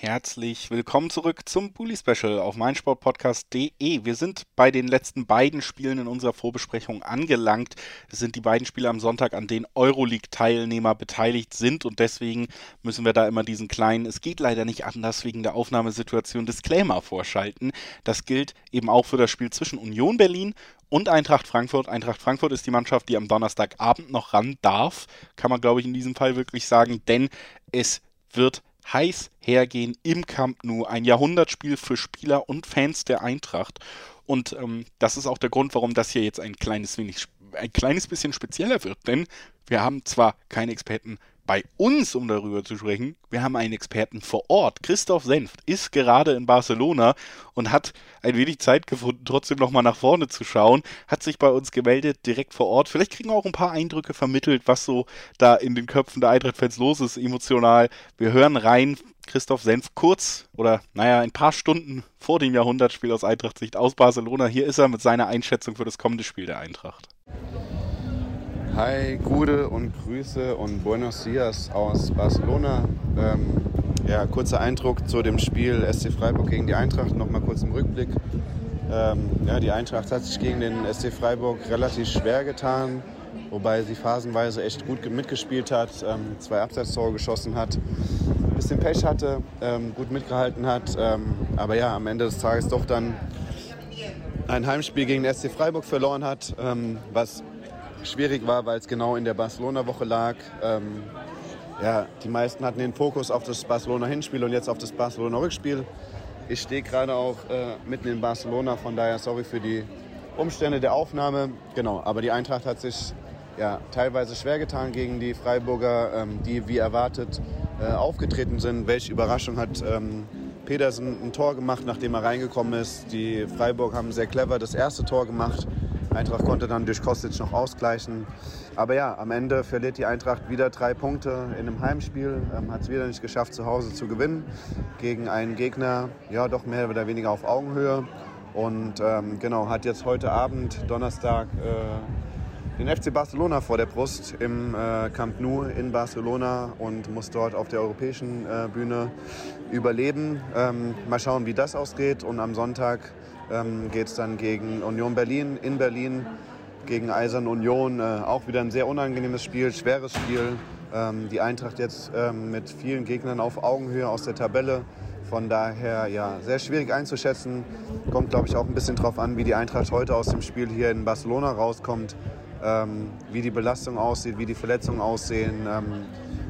Herzlich willkommen zurück zum Bully Special auf meinsportpodcast.de. Wir sind bei den letzten beiden Spielen in unserer Vorbesprechung angelangt. Es sind die beiden Spiele am Sonntag, an denen Euroleague-Teilnehmer beteiligt sind und deswegen müssen wir da immer diesen kleinen, es geht leider nicht anders wegen der Aufnahmesituation, Disclaimer vorschalten. Das gilt eben auch für das Spiel zwischen Union Berlin und Eintracht Frankfurt. Eintracht Frankfurt ist die Mannschaft, die am Donnerstagabend noch ran darf, kann man glaube ich in diesem Fall wirklich sagen, denn es wird heiß hergehen im Camp Nou. Ein Jahrhundertspiel für Spieler und Fans der Eintracht. Und ähm, das ist auch der Grund, warum das hier jetzt ein kleines wenig, ein kleines bisschen spezieller wird. Denn wir haben zwar keine Experten bei uns, um darüber zu sprechen. Wir haben einen Experten vor Ort. Christoph Senft ist gerade in Barcelona und hat ein wenig Zeit gefunden, trotzdem nochmal nach vorne zu schauen. Hat sich bei uns gemeldet, direkt vor Ort. Vielleicht kriegen wir auch ein paar Eindrücke vermittelt, was so da in den Köpfen der Eintracht-Fans los ist, emotional. Wir hören rein. Christoph Senf kurz oder naja, ein paar Stunden vor dem Jahrhundertspiel aus Eintracht-Sicht aus Barcelona. Hier ist er mit seiner Einschätzung für das kommende Spiel der Eintracht. Hi, Gude und Grüße und Buenos Dias aus Barcelona. Ähm, ja, kurzer Eindruck zu dem Spiel SC Freiburg gegen die Eintracht. Nochmal kurz im Rückblick. Ähm, ja, die Eintracht hat sich gegen den SC Freiburg relativ schwer getan, wobei sie phasenweise echt gut mitgespielt hat, ähm, zwei Abseitstore geschossen hat, ein bisschen Pech hatte, ähm, gut mitgehalten hat, ähm, aber ja, am Ende des Tages doch dann ein Heimspiel gegen den SC Freiburg verloren hat, ähm, was schwierig war, weil es genau in der Barcelona-Woche lag. Ähm, ja, die meisten hatten den Fokus auf das Barcelona-Hinspiel und jetzt auf das Barcelona-Rückspiel. Ich stehe gerade auch äh, mitten in Barcelona, von daher sorry für die Umstände der Aufnahme. Genau, aber die Eintracht hat sich ja, teilweise schwer getan gegen die Freiburger, ähm, die wie erwartet äh, aufgetreten sind. Welche Überraschung hat ähm, Pedersen ein Tor gemacht, nachdem er reingekommen ist. Die Freiburg haben sehr clever das erste Tor gemacht. Eintracht konnte dann durch Kostic noch ausgleichen. Aber ja, am Ende verliert die Eintracht wieder drei Punkte in einem Heimspiel, ähm, hat es wieder nicht geschafft, zu Hause zu gewinnen gegen einen Gegner, ja doch mehr oder weniger auf Augenhöhe. Und ähm, genau, hat jetzt heute Abend, Donnerstag, äh, den FC Barcelona vor der Brust im äh, Camp Nou in Barcelona und muss dort auf der europäischen äh, Bühne überleben. Ähm, mal schauen, wie das ausgeht. Und am Sonntag ähm, geht es dann gegen Union Berlin in Berlin, gegen Eisern Union. Äh, auch wieder ein sehr unangenehmes Spiel, schweres Spiel. Ähm, die Eintracht jetzt ähm, mit vielen Gegnern auf Augenhöhe aus der Tabelle. Von daher ja, sehr schwierig einzuschätzen. Kommt, glaube ich, auch ein bisschen drauf an, wie die Eintracht heute aus dem Spiel hier in Barcelona rauskommt, ähm, wie die Belastung aussieht, wie die Verletzungen aussehen. Ähm,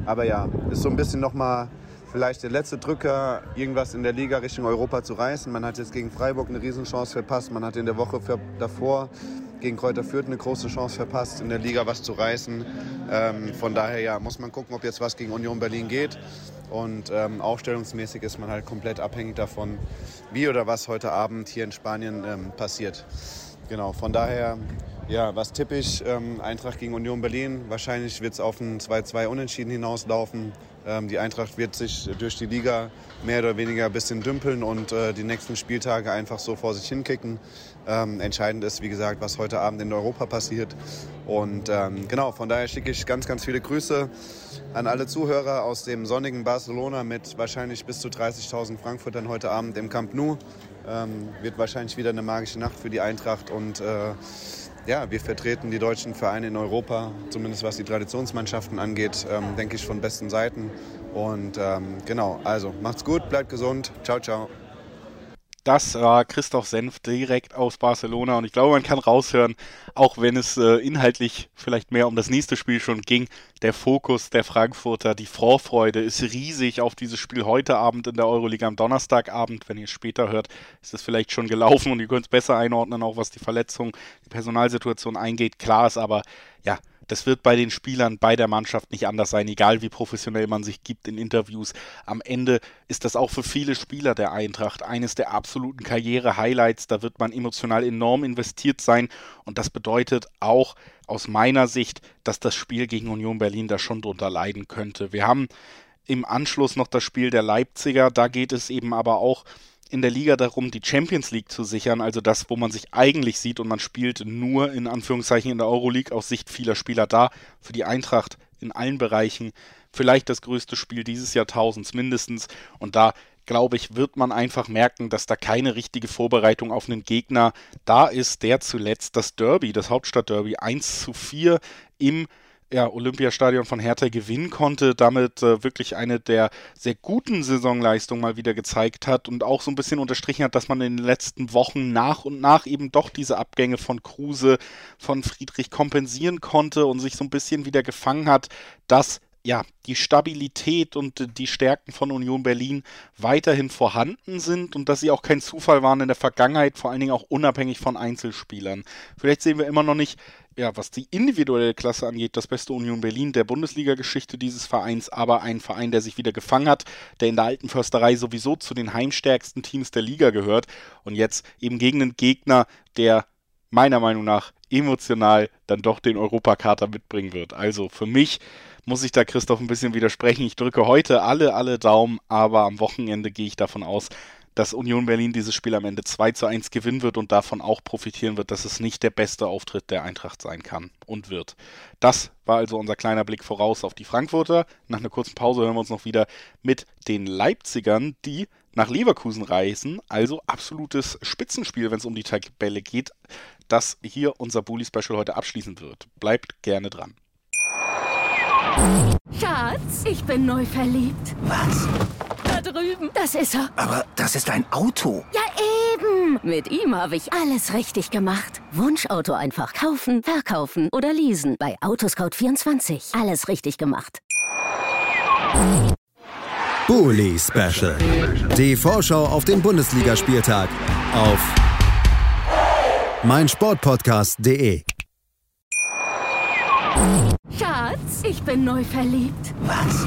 aber ja, ist so ein bisschen nochmal vielleicht der letzte Drücker, irgendwas in der Liga Richtung Europa zu reißen. Man hat jetzt gegen Freiburg eine Riesenchance verpasst. Man hat in der Woche davor gegen Kräuter Fürth eine große Chance verpasst, in der Liga was zu reißen. Ähm, von daher ja, muss man gucken, ob jetzt was gegen Union Berlin geht. Und ähm, aufstellungsmäßig ist man halt komplett abhängig davon, wie oder was heute Abend hier in Spanien ähm, passiert. Genau, von daher, ja, was tippe ich? Ähm, Eintracht gegen Union Berlin. Wahrscheinlich wird es auf ein 2-2 Unentschieden hinauslaufen. Ähm, die Eintracht wird sich durch die Liga mehr oder weniger ein bisschen dümpeln und äh, die nächsten Spieltage einfach so vor sich hinkicken. Ähm, entscheidend ist, wie gesagt, was heute Abend in Europa passiert. Und ähm, genau, von daher schicke ich ganz, ganz viele Grüße an alle Zuhörer aus dem sonnigen Barcelona mit wahrscheinlich bis zu 30.000 Frankfurtern heute Abend im Camp Nou. Wird wahrscheinlich wieder eine magische Nacht für die Eintracht und äh, ja, wir vertreten die deutschen Vereine in Europa, zumindest was die Traditionsmannschaften angeht, ähm, denke ich von besten Seiten. Und ähm, genau, also macht's gut, bleibt gesund. Ciao, ciao. Das war Christoph Senf direkt aus Barcelona und ich glaube, man kann raushören, auch wenn es äh, inhaltlich vielleicht mehr um das nächste Spiel schon ging, der Fokus der Frankfurter, die Vorfreude ist riesig auf dieses Spiel heute Abend in der Euroliga am Donnerstagabend. Wenn ihr es später hört, ist es vielleicht schon gelaufen und ihr könnt es besser einordnen, auch was die Verletzung, die Personalsituation eingeht. Klar ist aber, ja, das wird bei den Spielern, bei der Mannschaft nicht anders sein, egal wie professionell man sich gibt in Interviews. Am Ende ist das auch für viele Spieler der Eintracht eines der absoluten Karriere-Highlights. Da wird man emotional enorm investiert sein und das bedeutet auch aus meiner Sicht, dass das Spiel gegen Union Berlin da schon drunter leiden könnte. Wir haben im Anschluss noch das Spiel der Leipziger. Da geht es eben aber auch in der Liga darum, die Champions League zu sichern, also das, wo man sich eigentlich sieht und man spielt nur in Anführungszeichen in der Euroleague aus Sicht vieler Spieler da. Für die Eintracht in allen Bereichen vielleicht das größte Spiel dieses Jahrtausends mindestens. Und da glaube ich, wird man einfach merken, dass da keine richtige Vorbereitung auf einen Gegner da ist, der zuletzt das Derby, das Hauptstadtderby 1 zu 4 im ja, Olympiastadion von Hertha gewinnen konnte, damit äh, wirklich eine der sehr guten Saisonleistungen mal wieder gezeigt hat und auch so ein bisschen unterstrichen hat, dass man in den letzten Wochen nach und nach eben doch diese Abgänge von Kruse, von Friedrich kompensieren konnte und sich so ein bisschen wieder gefangen hat, dass ja, die Stabilität und die Stärken von Union Berlin weiterhin vorhanden sind und dass sie auch kein Zufall waren in der Vergangenheit, vor allen Dingen auch unabhängig von Einzelspielern. Vielleicht sehen wir immer noch nicht, ja, was die individuelle Klasse angeht, das beste Union Berlin der Bundesliga-Geschichte dieses Vereins, aber ein Verein, der sich wieder gefangen hat, der in der alten Försterei sowieso zu den heimstärksten Teams der Liga gehört und jetzt eben gegen einen Gegner, der meiner Meinung nach emotional dann doch den Europakater mitbringen wird. Also für mich muss ich da Christoph ein bisschen widersprechen. Ich drücke heute alle, alle Daumen, aber am Wochenende gehe ich davon aus, dass Union Berlin dieses Spiel am Ende 2 zu 1 gewinnen wird und davon auch profitieren wird, dass es nicht der beste Auftritt der Eintracht sein kann und wird. Das war also unser kleiner Blick voraus auf die Frankfurter. Nach einer kurzen Pause hören wir uns noch wieder mit den Leipzigern, die nach Leverkusen reisen. Also absolutes Spitzenspiel, wenn es um die Tabelle geht, das hier unser Bully Special heute abschließen wird. Bleibt gerne dran. Schatz, ich bin neu verliebt. Was? Da drüben. Das ist er. Aber das ist ein Auto. Ja, eben. Mit ihm habe ich alles richtig gemacht. Wunschauto einfach kaufen, verkaufen oder leasen. Bei Autoscout24. Alles richtig gemacht. Bully Special. Die Vorschau auf den Bundesligaspieltag auf meinsportpodcast.de. Schatz, ich bin neu verliebt. Was?